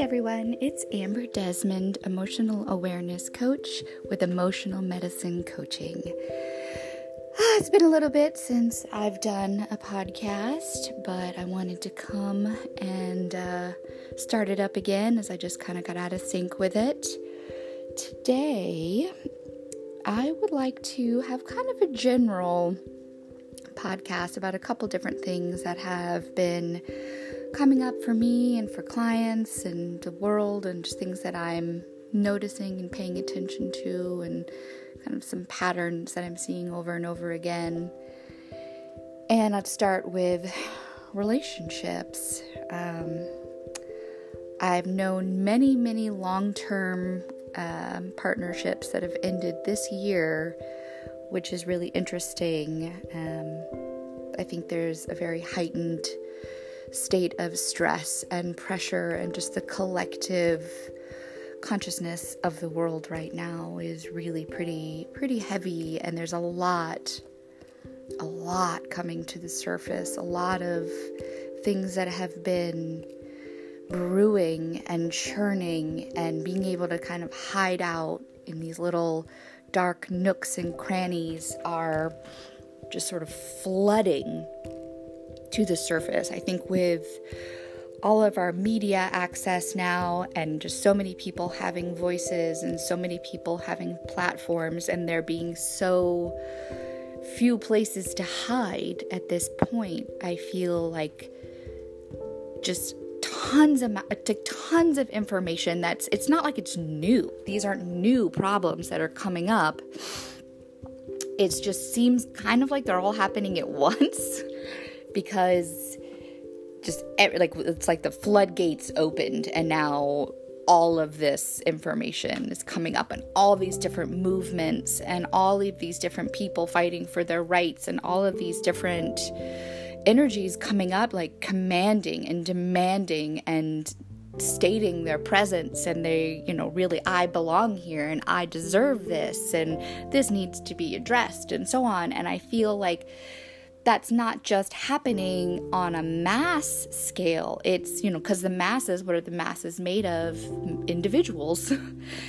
everyone, it's Amber Desmond, emotional awareness coach with Emotional Medicine Coaching. Ah, it's been a little bit since I've done a podcast, but I wanted to come and uh, start it up again as I just kind of got out of sync with it. Today, I would like to have kind of a general podcast about a couple different things that have been coming up for me and for clients and the world and just things that I'm noticing and paying attention to and kind of some patterns that I'm seeing over and over again. And I'd start with relationships. Um, I've known many, many long term um, partnerships that have ended this year, which is really interesting. Um, I think there's a very heightened state of stress and pressure and just the collective consciousness of the world right now is really pretty pretty heavy. And there's a lot a lot coming to the surface a lot of things that have been brewing and churning and being able to kind of hide out in these little dark nooks and crannies are just sort of flooding to the surface. I think with all of our media access now and just so many people having voices and so many people having platforms and there being so few places to hide at this point, I feel like just tons of tons of information that's it's not like it's new. These aren't new problems that are coming up. It just seems kind of like they're all happening at once because just like it's like the floodgates opened and now all of this information is coming up and all these different movements and all of these different people fighting for their rights and all of these different energies coming up like commanding and demanding and stating their presence and they you know really I belong here and I deserve this and this needs to be addressed and so on. And I feel like that's not just happening on a mass scale. It's, you know, because the masses, what are the masses made of? Individuals.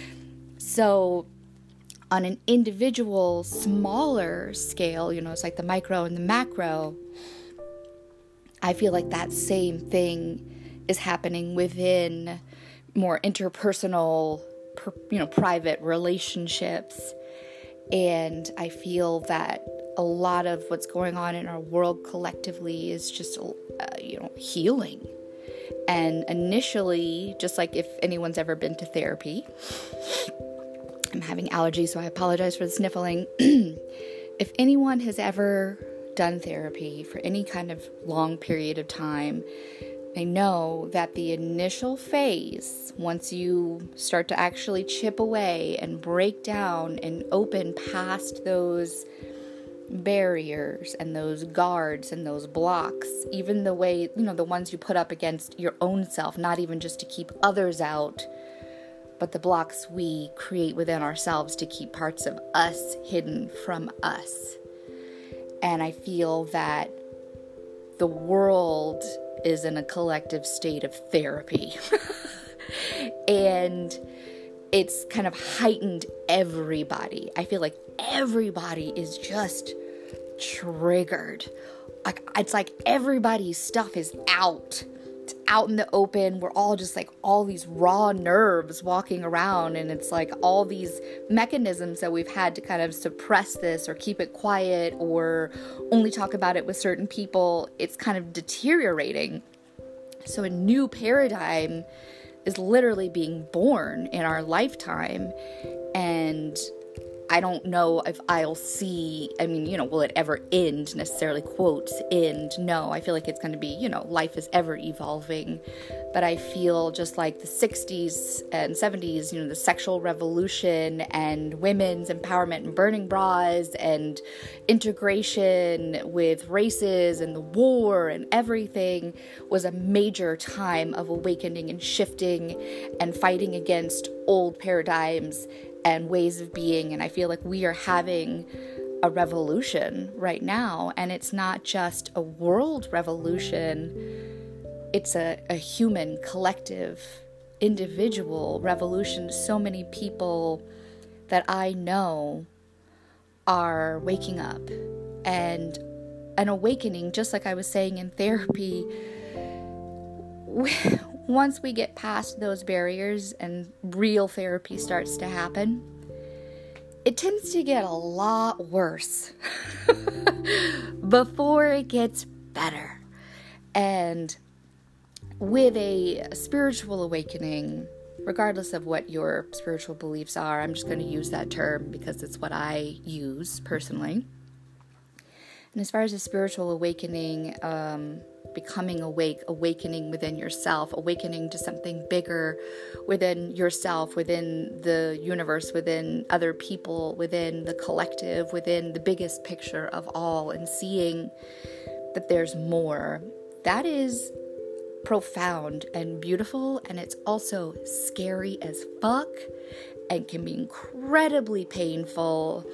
so, on an individual, smaller scale, you know, it's like the micro and the macro, I feel like that same thing is happening within more interpersonal, you know, private relationships. And I feel that a lot of what's going on in our world collectively is just, uh, you know, healing. And initially, just like if anyone's ever been to therapy, I'm having allergies, so I apologize for the sniffling. if anyone has ever done therapy for any kind of long period of time, they know that the initial phase, once you start to actually chip away and break down and open past those barriers and those guards and those blocks, even the way, you know, the ones you put up against your own self, not even just to keep others out, but the blocks we create within ourselves to keep parts of us hidden from us. And I feel that the world is in a collective state of therapy. and it's kind of heightened everybody. I feel like everybody is just triggered. Like it's like everybody's stuff is out. It's out in the open. We're all just like all these raw nerves walking around and it's like all these mechanisms that we've had to kind of suppress this or keep it quiet or only talk about it with certain people. It's kind of deteriorating. So a new paradigm is literally being born in our lifetime and I don't know if I'll see, I mean, you know, will it ever end necessarily, quotes, end? No, I feel like it's going to be, you know, life is ever evolving. But I feel just like the 60s and 70s, you know, the sexual revolution and women's empowerment and burning bras and integration with races and the war and everything was a major time of awakening and shifting and fighting against old paradigms and ways of being. And I feel like we are having a revolution right now. And it's not just a world revolution, it's a, a human collective individual revolution, so many people that I know are waking up and an awakening, just like I was saying in therapy. Once we get past those barriers and real therapy starts to happen, it tends to get a lot worse before it gets better. And with a spiritual awakening, regardless of what your spiritual beliefs are, I'm just going to use that term because it's what I use personally. And as far as a spiritual awakening, um, becoming awake, awakening within yourself, awakening to something bigger within yourself, within the universe, within other people, within the collective, within the biggest picture of all, and seeing that there's more. That is profound and beautiful, and it's also scary as fuck and can be incredibly painful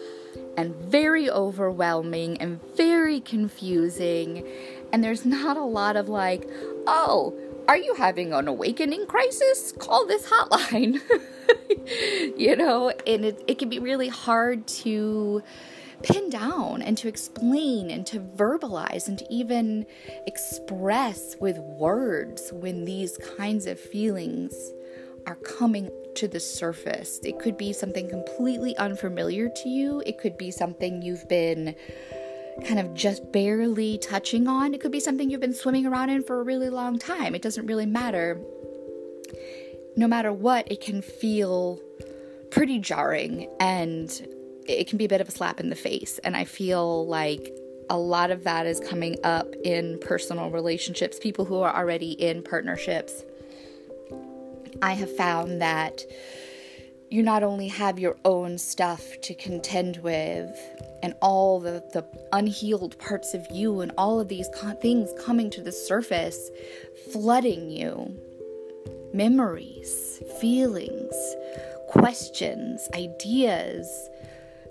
and very overwhelming and very confusing. And there's not a lot of like, oh, are you having an awakening crisis? Call this hotline. you know, and it, it can be really hard to pin down and to explain and to verbalize and to even express with words when these kinds of feelings are coming to the surface. It could be something completely unfamiliar to you, it could be something you've been kind of just barely touching on, it could be something you've been swimming around in for a really long time. It doesn't really matter. No matter what, it can feel pretty jarring and it can be a bit of a slap in the face. And I feel like a lot of that is coming up in personal relationships, people who are already in partnerships. I have found that you not only have your own stuff to contend with and all the, the unhealed parts of you and all of these things coming to the surface, flooding you memories, feelings, questions, ideas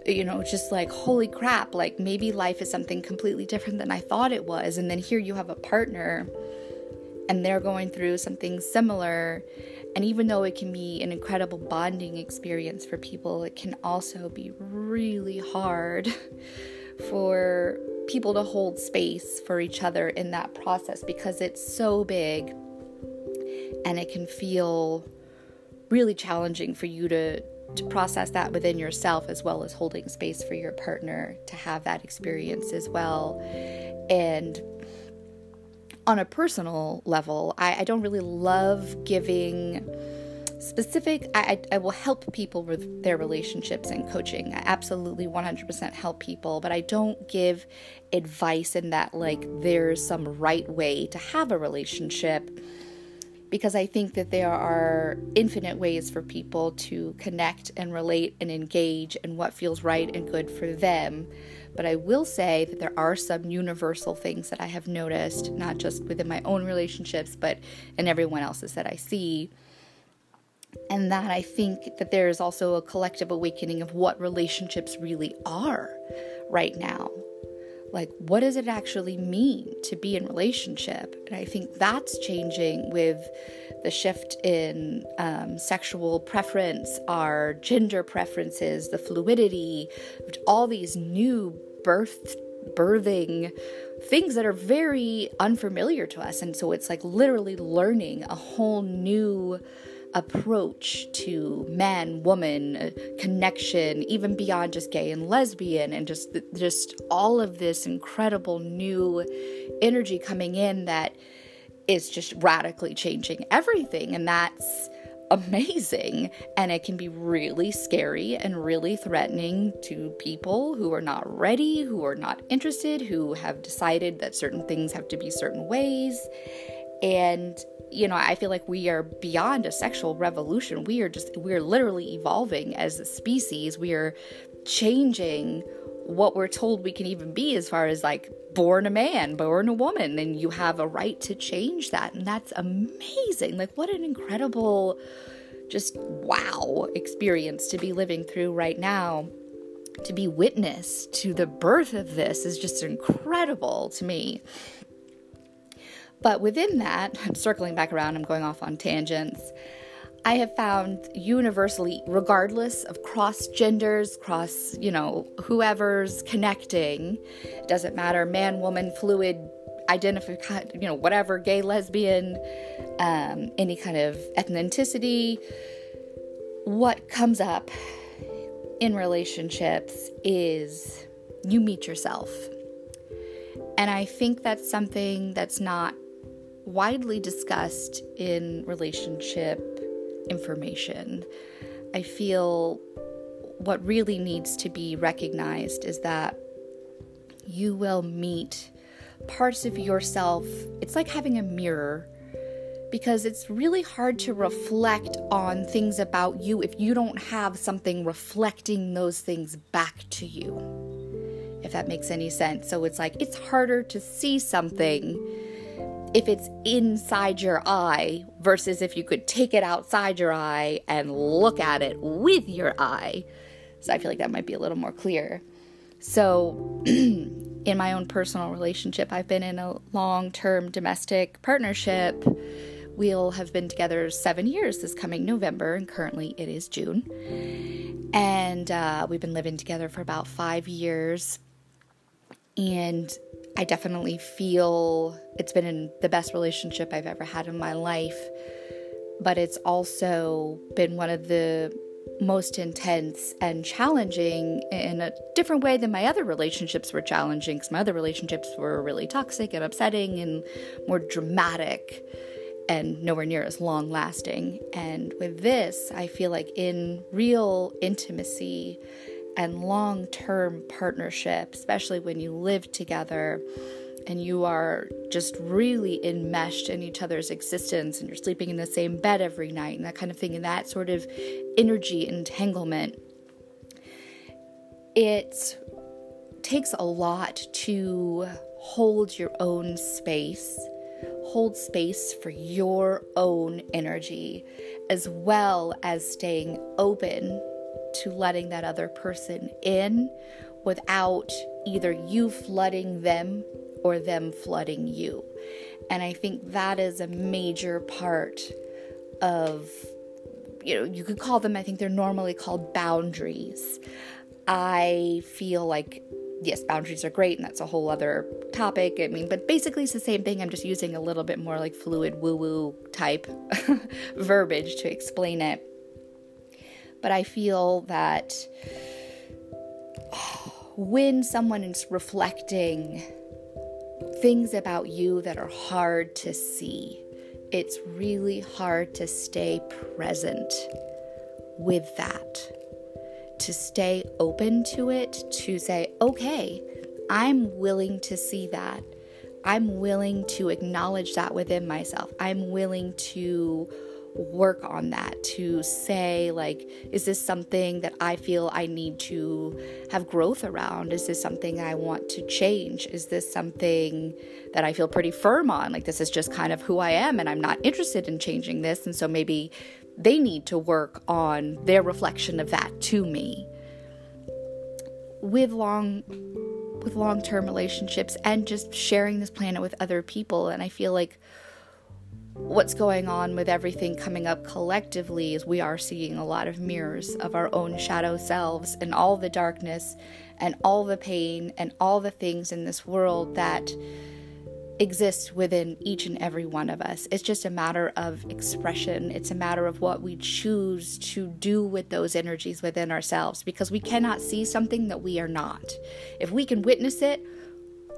you know, just like, holy crap, like maybe life is something completely different than I thought it was. And then here you have a partner and they're going through something similar. And even though it can be an incredible bonding experience for people, it can also be really hard for people to hold space for each other in that process because it's so big and it can feel really challenging for you to to process that within yourself as well as holding space for your partner to have that experience as well. And on a personal level, I, I don't really love giving specific I, I will help people with their relationships and coaching i absolutely 100% help people but i don't give advice in that like there's some right way to have a relationship because I think that there are infinite ways for people to connect and relate and engage and what feels right and good for them. But I will say that there are some universal things that I have noticed, not just within my own relationships, but in everyone else's that I see. And that I think that there is also a collective awakening of what relationships really are right now like what does it actually mean to be in relationship and i think that's changing with the shift in um, sexual preference our gender preferences the fluidity all these new birth birthing things that are very unfamiliar to us. And so it's like literally learning a whole new approach to man, woman, connection, even beyond just gay and lesbian, and just just all of this incredible new energy coming in that is just radically changing everything, and that's amazing and it can be really scary and really threatening to people who are not ready, who are not interested, who have decided that certain things have to be certain ways. And you know, I feel like we are beyond a sexual revolution. We are just, we're literally evolving as a species. We are changing what we're told we can even be as far as like born a man, born a woman, and you have a right to change that. And that's amazing. Like, what an incredible, just wow experience to be living through right now. To be witness to the birth of this is just incredible to me. But within that, I'm circling back around, I'm going off on tangents. I have found universally, regardless of cross genders, cross, you know, whoever's connecting, doesn't matter, man, woman, fluid, identify, you know, whatever, gay, lesbian, um, any kind of ethnicity, what comes up in relationships is you meet yourself. And I think that's something that's not widely discussed in relationship information. I feel what really needs to be recognized is that you will meet parts of yourself. It's like having a mirror because it's really hard to reflect on things about you if you don't have something reflecting those things back to you. If that makes any sense. So it's like it's harder to see something if it's inside your eye versus if you could take it outside your eye and look at it with your eye. So I feel like that might be a little more clear. So, in my own personal relationship, I've been in a long term domestic partnership. We'll have been together seven years this coming November, and currently it is June. And uh, we've been living together for about five years. And I definitely feel it's been in the best relationship I've ever had in my life, but it's also been one of the most intense and challenging in a different way than my other relationships were challenging because my other relationships were really toxic and upsetting and more dramatic and nowhere near as long lasting. And with this, I feel like in real intimacy and long term partnership, especially when you live together and you are just really enmeshed in each other's existence and you're sleeping in the same bed every night and that kind of thing, and that sort of energy entanglement, it takes a lot to hold your own space, hold space for your own energy, as well as staying open to letting that other person in without either you flooding them or them flooding you. And I think that is a major part of, you know, you could call them, I think they're normally called boundaries. I feel like, yes, boundaries are great, and that's a whole other topic. I mean, but basically it's the same thing. I'm just using a little bit more like fluid woo woo type verbiage to explain it but I feel that when someone is reflecting things about you that are hard to see, it's really hard to stay present with that, to stay open to it, to say, okay, I'm willing to see that. I'm willing to acknowledge that within myself. I'm willing to work on that to say like is this something that i feel i need to have growth around? Is this something i want to change? Is this something that i feel pretty firm on? Like this is just kind of who i am and i'm not interested in changing this. And so maybe they need to work on their reflection of that to me. With long with long-term relationships and just sharing this planet with other people. And i feel like what's going on with everything coming up collectively is we are seeing a lot of mirrors of our own shadow selves and all the darkness and all the pain and all the things in this world that exist within each and every one of us. It's just a matter of expression. It's a matter of what we choose to do with those energies within ourselves because we cannot see something that we are not. If we can witness it,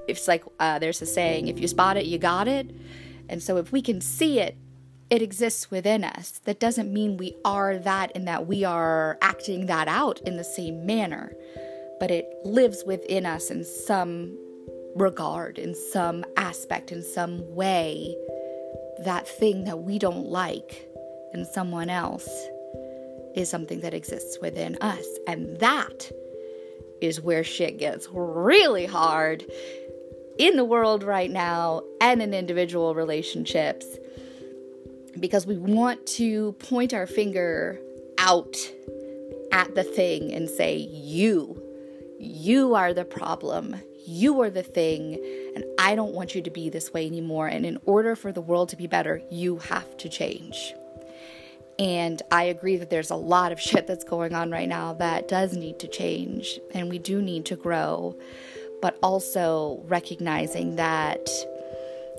it's like uh, there's a saying if you spot it, you got it and so if we can see it, it exists within us. That doesn't mean we are that and that we are acting that out in the same manner, but it lives within us in some regard, in some aspect, in some way. That thing that we don't like in someone else is something that exists within us. And that is where shit gets really hard in the world right now and in individual relationships because we want to point our finger out at the thing and say, You, you are the problem. You are the thing, and I don't want you to be this way anymore. And in order for the world to be better, you have to change. And I agree that there's a lot of shit that's going on right now that does need to change and we do need to grow, but also recognizing that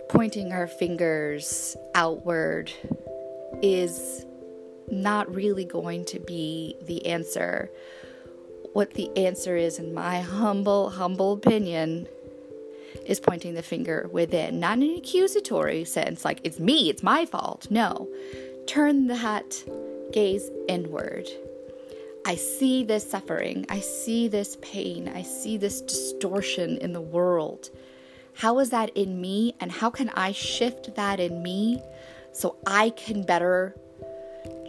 pointing our fingers outward is not really going to be the answer. What the answer is, in my humble, humble opinion, is pointing the finger within, not in an accusatory sense, like it's me, it's my fault. No, turn that gaze inward. I see this suffering, I see this pain, I see this distortion in the world. How is that in me, and how can I shift that in me so I can better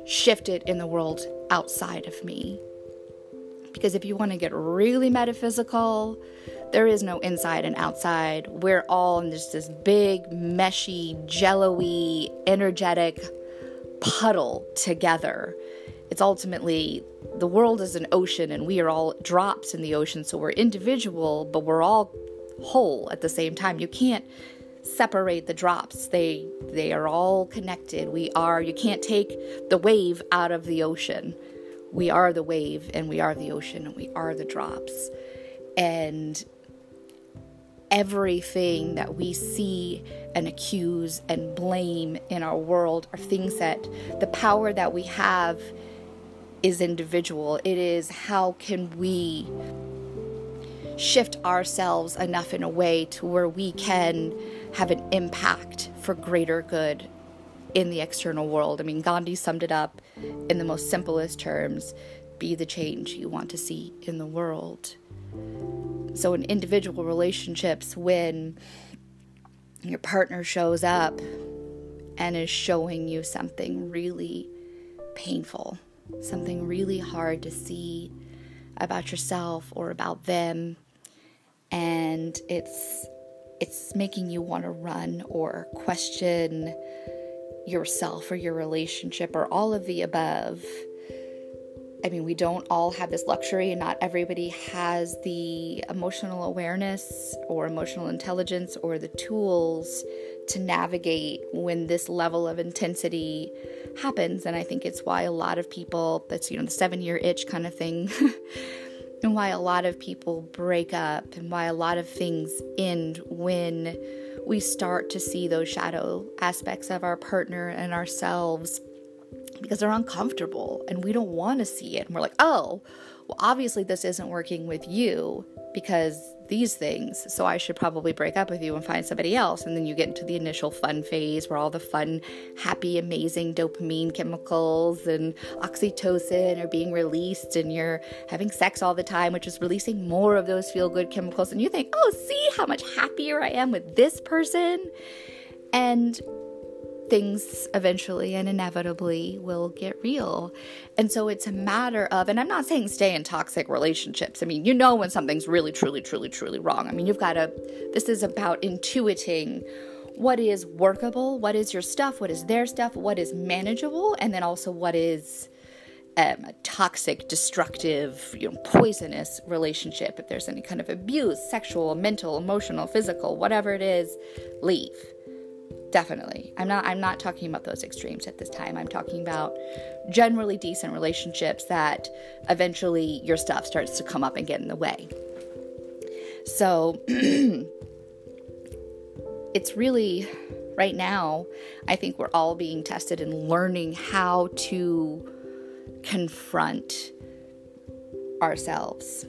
shift it in the world outside of me? Because if you want to get really metaphysical, there is no inside and outside. We're all in just this big, meshy, jello-y, energetic puddle together. It's ultimately the world is an ocean and we are all drops in the ocean. So we're individual, but we're all whole at the same time. You can't separate the drops. They they are all connected. We are you can't take the wave out of the ocean. We are the wave and we are the ocean and we are the drops. And everything that we see and accuse and blame in our world are things that the power that we have is individual. It is how can we shift ourselves enough in a way to where we can have an impact for greater good in the external world. I mean, Gandhi summed it up in the most simplest terms be the change you want to see in the world. So, in individual relationships, when your partner shows up and is showing you something really painful, something really hard to see about yourself or about them, and it's it's making you want to run or question yourself or your relationship or all of the above. I mean, we don't all have this luxury, and not everybody has the emotional awareness or emotional intelligence or the tools to navigate when this level of intensity happens. And I think it's why a lot of people, that's, you know, the seven year itch kind of thing, and why a lot of people break up and why a lot of things end when we start to see those shadow aspects of our partner and ourselves because they're uncomfortable and we don't want to see it. And we're like, oh, well, obviously this isn't working with you because these things, so I should probably break up with you and find somebody else. And then you get into the initial fun phase where all the fun, happy, amazing dopamine chemicals and oxytocin are being released, and you're having sex all the time, which is releasing more of those feel good chemicals. And you think, oh, see how much happier I am with this person. And things eventually and inevitably will get real. And so it's a matter of, and I'm not saying stay in toxic relationships. I mean, you know when something's really, truly, truly, truly wrong. I mean, you've got to, this is about intuiting what is workable, what is your stuff, what is their stuff, what is manageable, and then also what is. Um, a toxic, destructive, you know, poisonous relationship. If there's any kind of abuse, sexual, mental, emotional, physical, whatever it is, leave definitely. I'm not i'm not talking about those extremes at this time. I'm talking about generally decent relationships that eventually your stuff starts to come up and get in the way. So it's really right now i think we're all being tested and learning how to confront ourselves.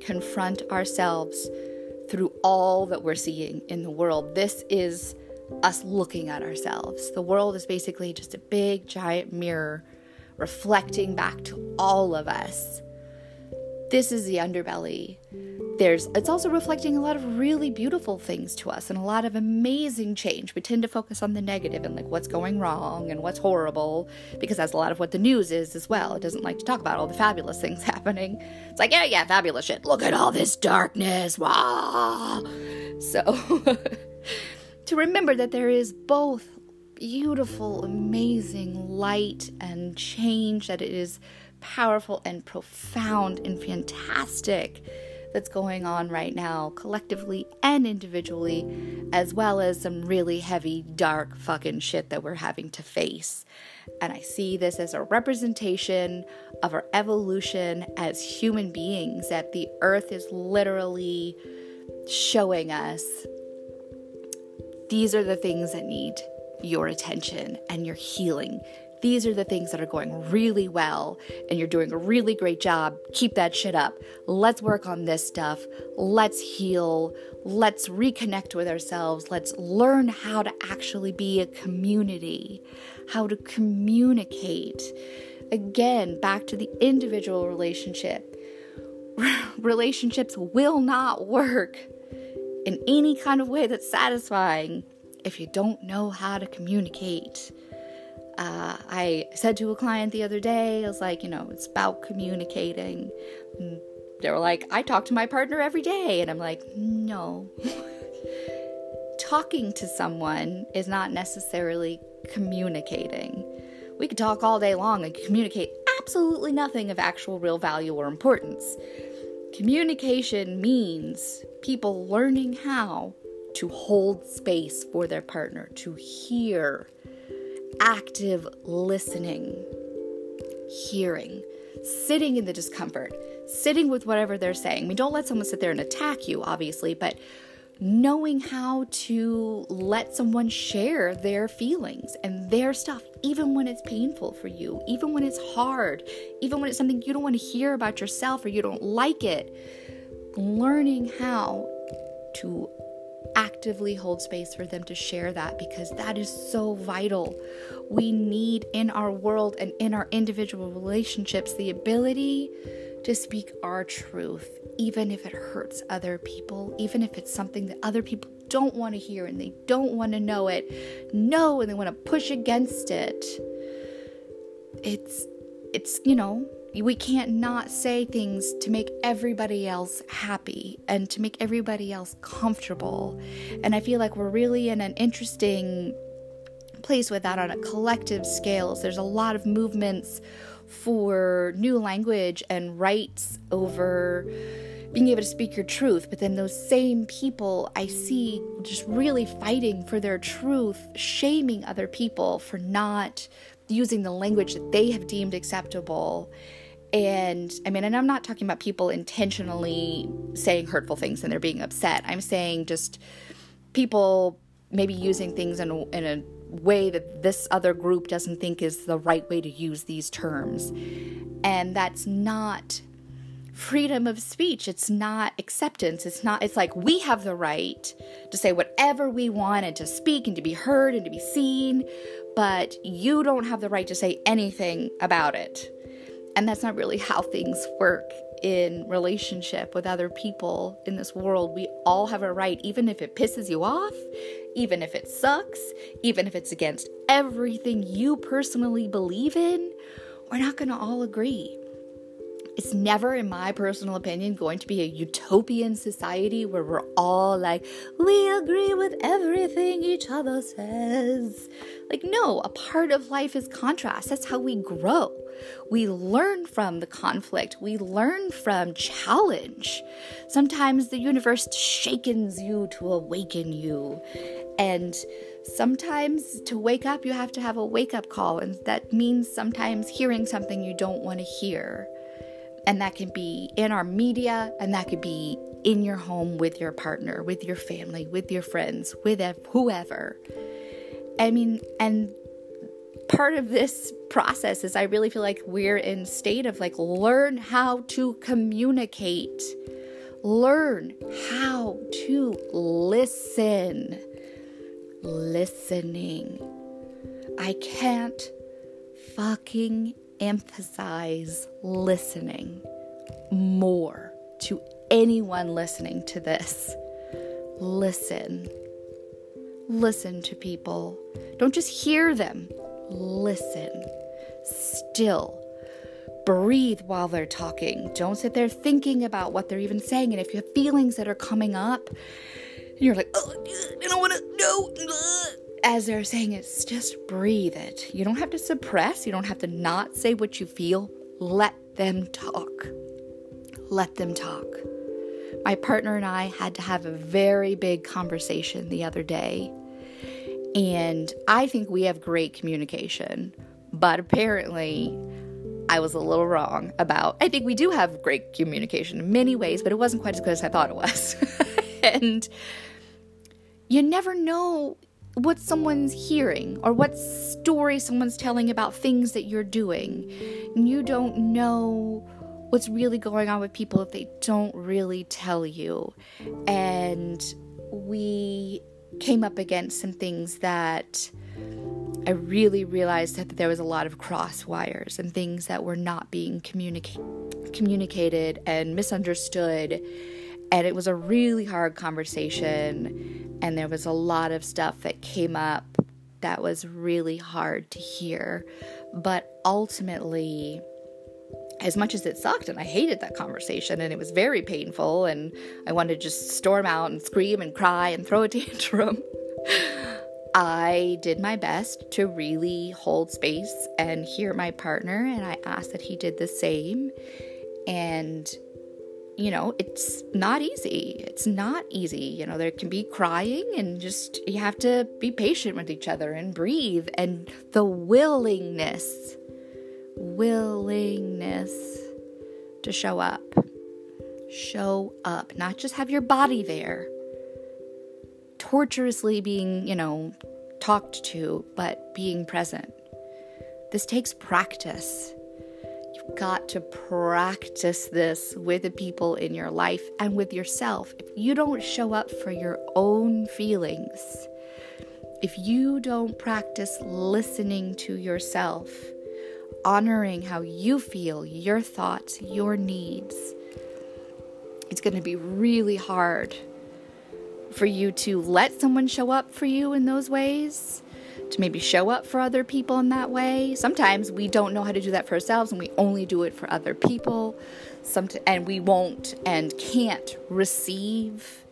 Confront ourselves through all that we're seeing in the world. This is us looking at ourselves. The world is basically just a big, giant mirror reflecting back to all of us. This is the underbelly. There's it's also reflecting a lot of really beautiful things to us and a lot of amazing change. We tend to focus on the negative and like what's going wrong and what's horrible because that's a lot of what the news is as well. It doesn't like to talk about all the fabulous things happening. It's like, yeah, yeah, fabulous shit. Look at all this darkness. Wow. So to remember that there is both beautiful, amazing light and change, that it is powerful and profound and fantastic, that's going on right now, collectively and individually, as well as some really heavy, dark fucking shit that we're having to face. And I see this as a representation of our evolution as human beings, that the earth is literally showing us these are the things that need your attention and your healing these are the things that are going really well and you're doing a really great job. Keep that shit up. Let's work on this stuff. Let's heal. Let's reconnect with ourselves. Let's learn how to actually be a community, how to communicate. Again, back to the individual relationship. Relationships will not work in any kind of way that's satisfying if you don't know how to communicate. Uh, I said to a client the other day, I was like, you know, it's about communicating. And they were like, I talk to my partner every day. And I'm like, no. Talking to someone is not necessarily communicating. We could talk all day long and communicate absolutely nothing of actual real value or importance. Communication means people learning how to hold space for their partner, to hear active listening, hearing, sitting in the discomfort, sitting with whatever they're saying. I mean, don't let someone sit there and attack you, obviously, but knowing how to let someone share their feelings and their stuff, even when it's painful for you, even when it's hard, even when it's something you don't want to hear about yourself or you don't like it. Learning how to actively hold space for them to share that because that is so vital. We need in our world and in our individual relationships the ability to speak our truth, even if it hurts other people, even if it's something that other people don't want to hear and they don't want to know it, know and they want to push against it. It's, it's, you know, we can't not say things to make everybody else happy and to make everybody else comfortable. And I feel like we're really in an interesting place with that on a collective scale. There's a lot of movements for new language and rights over being able to speak your truth, but then those same people I see just really fighting for their truth, shaming other people for not using the language that they have deemed acceptable and I mean, and I'm not talking about people intentionally saying hurtful things and they're being upset. I'm saying just people maybe using things in a, in a way that this other group doesn't think is the right way to use these terms. And that's not freedom of speech. It's not acceptance. It's not, it's like we have the right to say whatever we want and to speak and to be heard and to be seen, but you don't have the right to say anything about it. And that's not really how things work in relationship with other people in this world. We all have a right, even if it pisses you off, even if it sucks, even if it's against everything you personally believe in, we're not going to all agree. It's never, in my personal opinion, going to be a utopian society where we're all like, we agree with everything each other says. Like, no, a part of life is contrast. That's how we grow. We learn from the conflict, we learn from challenge. Sometimes the universe shakens you to awaken you. And sometimes to wake up, you have to have a wake up call. And that means sometimes hearing something you don't want to hear. And that can be in our media, and that could be in your home with your partner, with your family, with your friends, with whoever. I mean, and part of this process is I really feel like we're in state of like learn how to communicate. Learn how to listen. Listening. I can't fucking emphasize listening more to anyone listening to this. Listen. Listen to people. Don't just hear them, listen. Still. Breathe while they're talking. Don't sit there thinking about what they're even saying. And if you have feelings that are coming up, you're like, oh, I don't want to, no. As they're saying it's just breathe it. You don't have to suppress, you don't have to not say what you feel. Let them talk. Let them talk. My partner and I had to have a very big conversation the other day. And I think we have great communication, but apparently I was a little wrong about. I think we do have great communication in many ways, but it wasn't quite as good as I thought it was. and you never know what someone's hearing or what story someone's telling about things that you're doing. You don't know what's really going on with people if they don't really tell you. And we came up against some things that I really realized that there was a lot of cross wires and things that were not being communica- communicated and misunderstood. And it was a really hard conversation, and there was a lot of stuff that came up that was really hard to hear. But ultimately, as much as it sucked and I hated that conversation and it was very painful and I wanted to just storm out and scream and cry and throw a tantrum. I did my best to really hold space and hear my partner, and I asked that he did the same. And, you know, it's not easy. It's not easy. You know, there can be crying, and just you have to be patient with each other and breathe, and the willingness, willingness to show up. Show up, not just have your body there torturously being, you know, talked to, but being present. This takes practice. Got to practice this with the people in your life and with yourself. If you don't show up for your own feelings, if you don't practice listening to yourself, honoring how you feel, your thoughts, your needs, it's going to be really hard for you to let someone show up for you in those ways, to maybe show up for other people in that way. Sometimes we don't know how to do that for ourselves and we only do it for other people. Somet- and we won't and can't receive.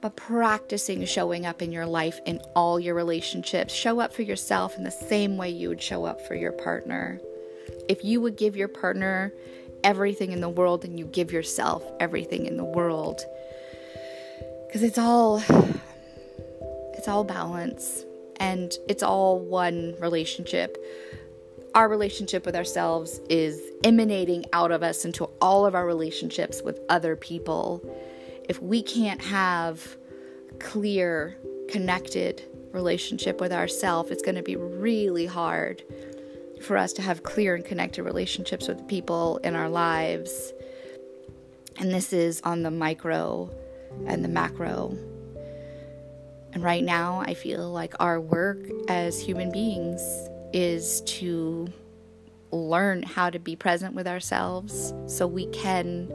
But practicing showing up in your life in all your relationships. Show up for yourself in the same way you would show up for your partner. If you would give your partner everything in the world, and you give yourself everything in the world because it's all it's all balance and it's all one relationship. Our relationship with ourselves is emanating out of us into all of our relationships with other people. If we can't have a clear connected relationship with ourselves it's going to be really hard for us to have clear and connected relationships with the people in our lives. And this is on the micro and the macro. And right now, I feel like our work as human beings is to learn how to be present with ourselves so we can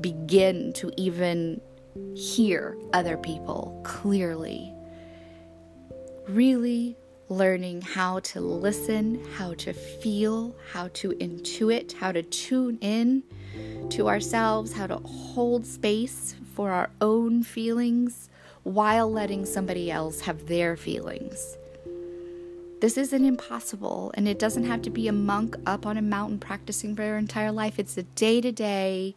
begin to even hear other people clearly. Really learning how to listen, how to feel, how to intuit, how to tune in to ourselves, how to hold space for our own feelings while letting somebody else have their feelings. This isn't impossible, and it doesn't have to be a monk up on a mountain practicing for their entire life. It's a day to day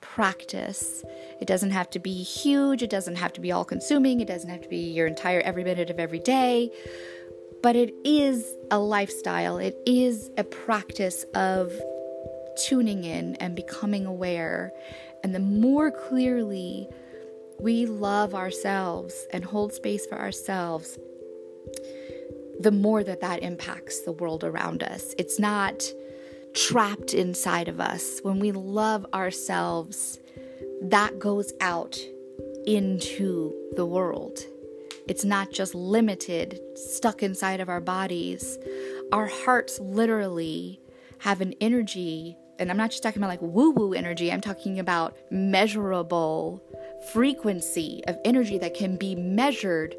practice. It doesn't have to be huge, it doesn't have to be all consuming, it doesn't have to be your entire every minute of every day, but it is a lifestyle. It is a practice of tuning in and becoming aware and the more clearly we love ourselves and hold space for ourselves, the more that that impacts the world around us. It's not trapped inside of us. When we love ourselves, that goes out into the world. It's not just limited, stuck inside of our bodies. Our hearts literally have an energy and I'm not just talking about like woo woo energy, I'm talking about measurable frequency of energy that can be measured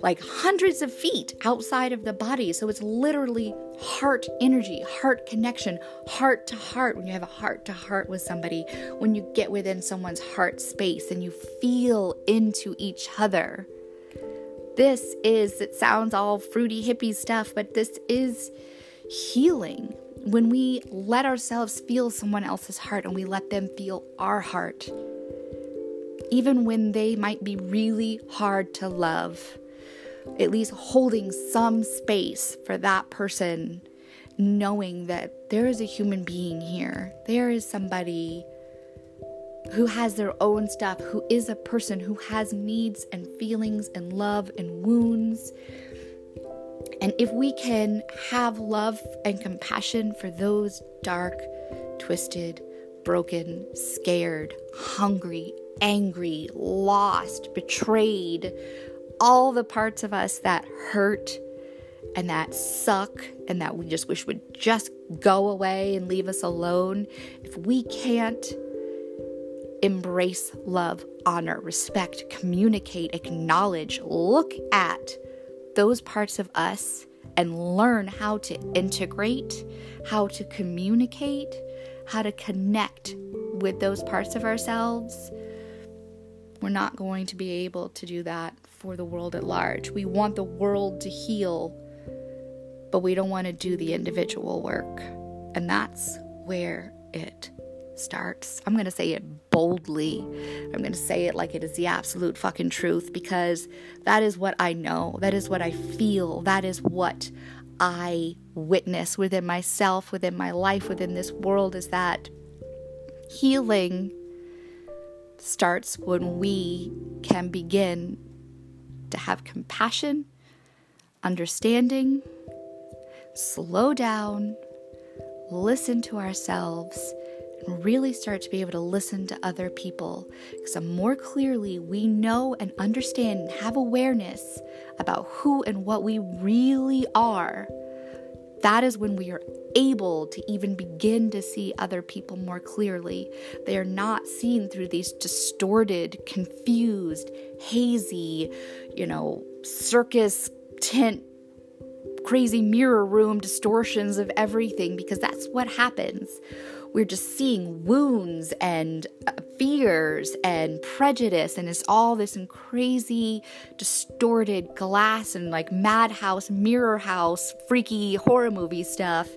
like hundreds of feet outside of the body. So it's literally heart energy, heart connection, heart to heart. When you have a heart to heart with somebody, when you get within someone's heart space and you feel into each other. This is, it sounds all fruity hippie stuff, but this is healing when we let ourselves feel someone else's heart and we let them feel our heart, even when they might be really hard to love. At least holding some space for that person, knowing that there is a human being here. There is somebody who has their own stuff, who is a person who has needs and feelings and love and wounds. And if we can have love and compassion for those dark, twisted, broken, scared, hungry, angry, lost, betrayed, all the parts of us that hurt and that suck and that we just wish would just go away and leave us alone, if we can't embrace love, honor, respect, communicate, acknowledge, look at those parts of us and learn how to integrate, how to communicate, how to connect with those parts of ourselves, we're not going to be able to do that for the world at large. We want the world to heal, but we don't want to do the individual work. And that's where it starts. I'm going to say it boldly. I'm going to say it like it is the absolute fucking truth because that is what I know. That is what I feel. That is what I witness within myself, within my life, within this world is that healing starts when we can begin to have compassion, understanding, slow down, listen to ourselves, and really start to be able to listen to other people. Because the more clearly we know and understand and have awareness about who and what we really are, that is when we are able to even begin to see other people more clearly. They are not seen through these distorted, confused, hazy, you know, circus tent crazy mirror room distortions of everything because that's what happens we're just seeing wounds and uh, fears and prejudice and it's all this crazy distorted glass and like madhouse mirror house freaky horror movie stuff.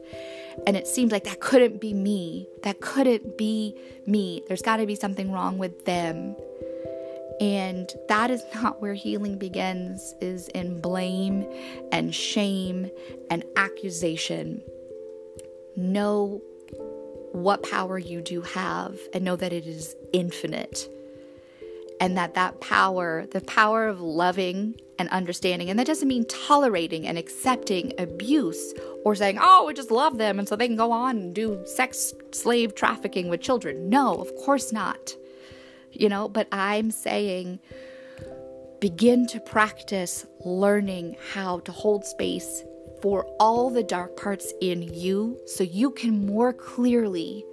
And it seems like that couldn't be me. That couldn't be me. There's got to be something wrong with them. And that is not where healing begins is in blame and shame and accusation. Know what power you do have and know that it is infinite. And that that power the power of loving and understanding and that doesn't mean tolerating and accepting abuse or saying oh we just love them and so they can go on and do sex slave trafficking with children. No of course not. You know but i'm saying begin to practice learning how to hold space for all the dark parts in you so you can more clearly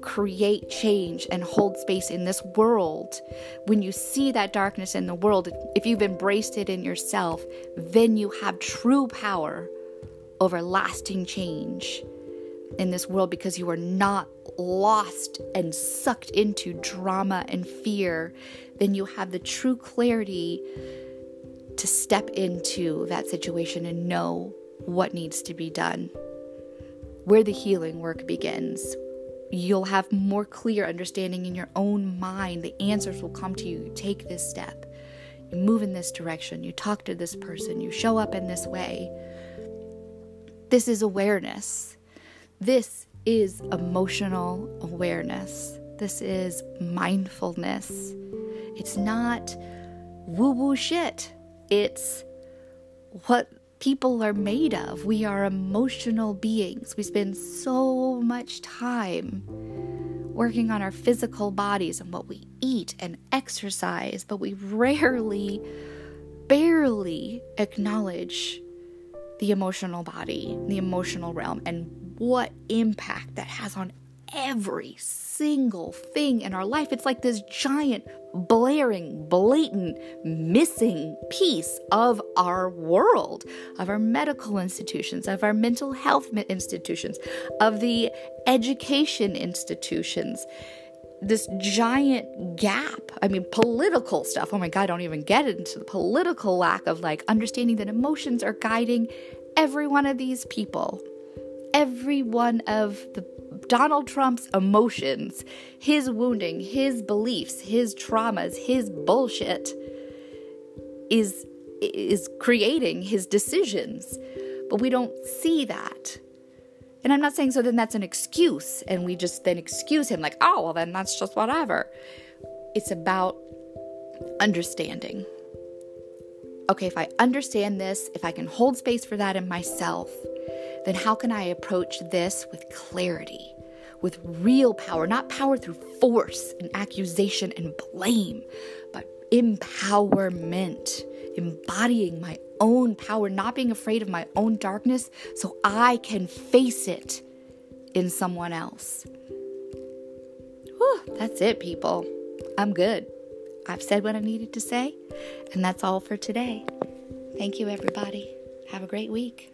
create change and hold space in this world. When you see that darkness in the world, if you've embraced it in yourself, then you have true power over lasting change in this world because you are not lost and sucked into drama and fear. Then you have the true clarity to step into that situation and know what needs to be done, where the healing work begins. You'll have more clear understanding in your own mind. The answers will come to you. You take this step, you move in this direction, you talk to this person, you show up in this way. This is awareness. This is emotional awareness. This is mindfulness. It's not woo woo shit. It's what people are made of. We are emotional beings. We spend so much time working on our physical bodies and what we eat and exercise, but we rarely, barely acknowledge the emotional body, the emotional realm, and what impact that has on every single thing in our life. It's like this giant, blaring, blatant, missing piece of our world, of our medical institutions, of our mental health institutions, of the education institutions. This giant gap. I mean, political stuff. Oh my God, I don't even get into the political lack of like understanding that emotions are guiding every one of these people every one of the Donald Trump's emotions, his wounding, his beliefs, his traumas, his bullshit is is creating his decisions. But we don't see that. And I'm not saying so then that's an excuse and we just then excuse him like, "Oh, well then that's just whatever." It's about understanding. Okay, if I understand this, if I can hold space for that in myself, then how can I approach this with clarity, with real power, not power through force and accusation and blame, but empowerment, embodying my own power, not being afraid of my own darkness so I can face it in someone else. Whew, that's it, people. I'm good. I've said what I needed to say, and that's all for today. Thank you, everybody. Have a great week.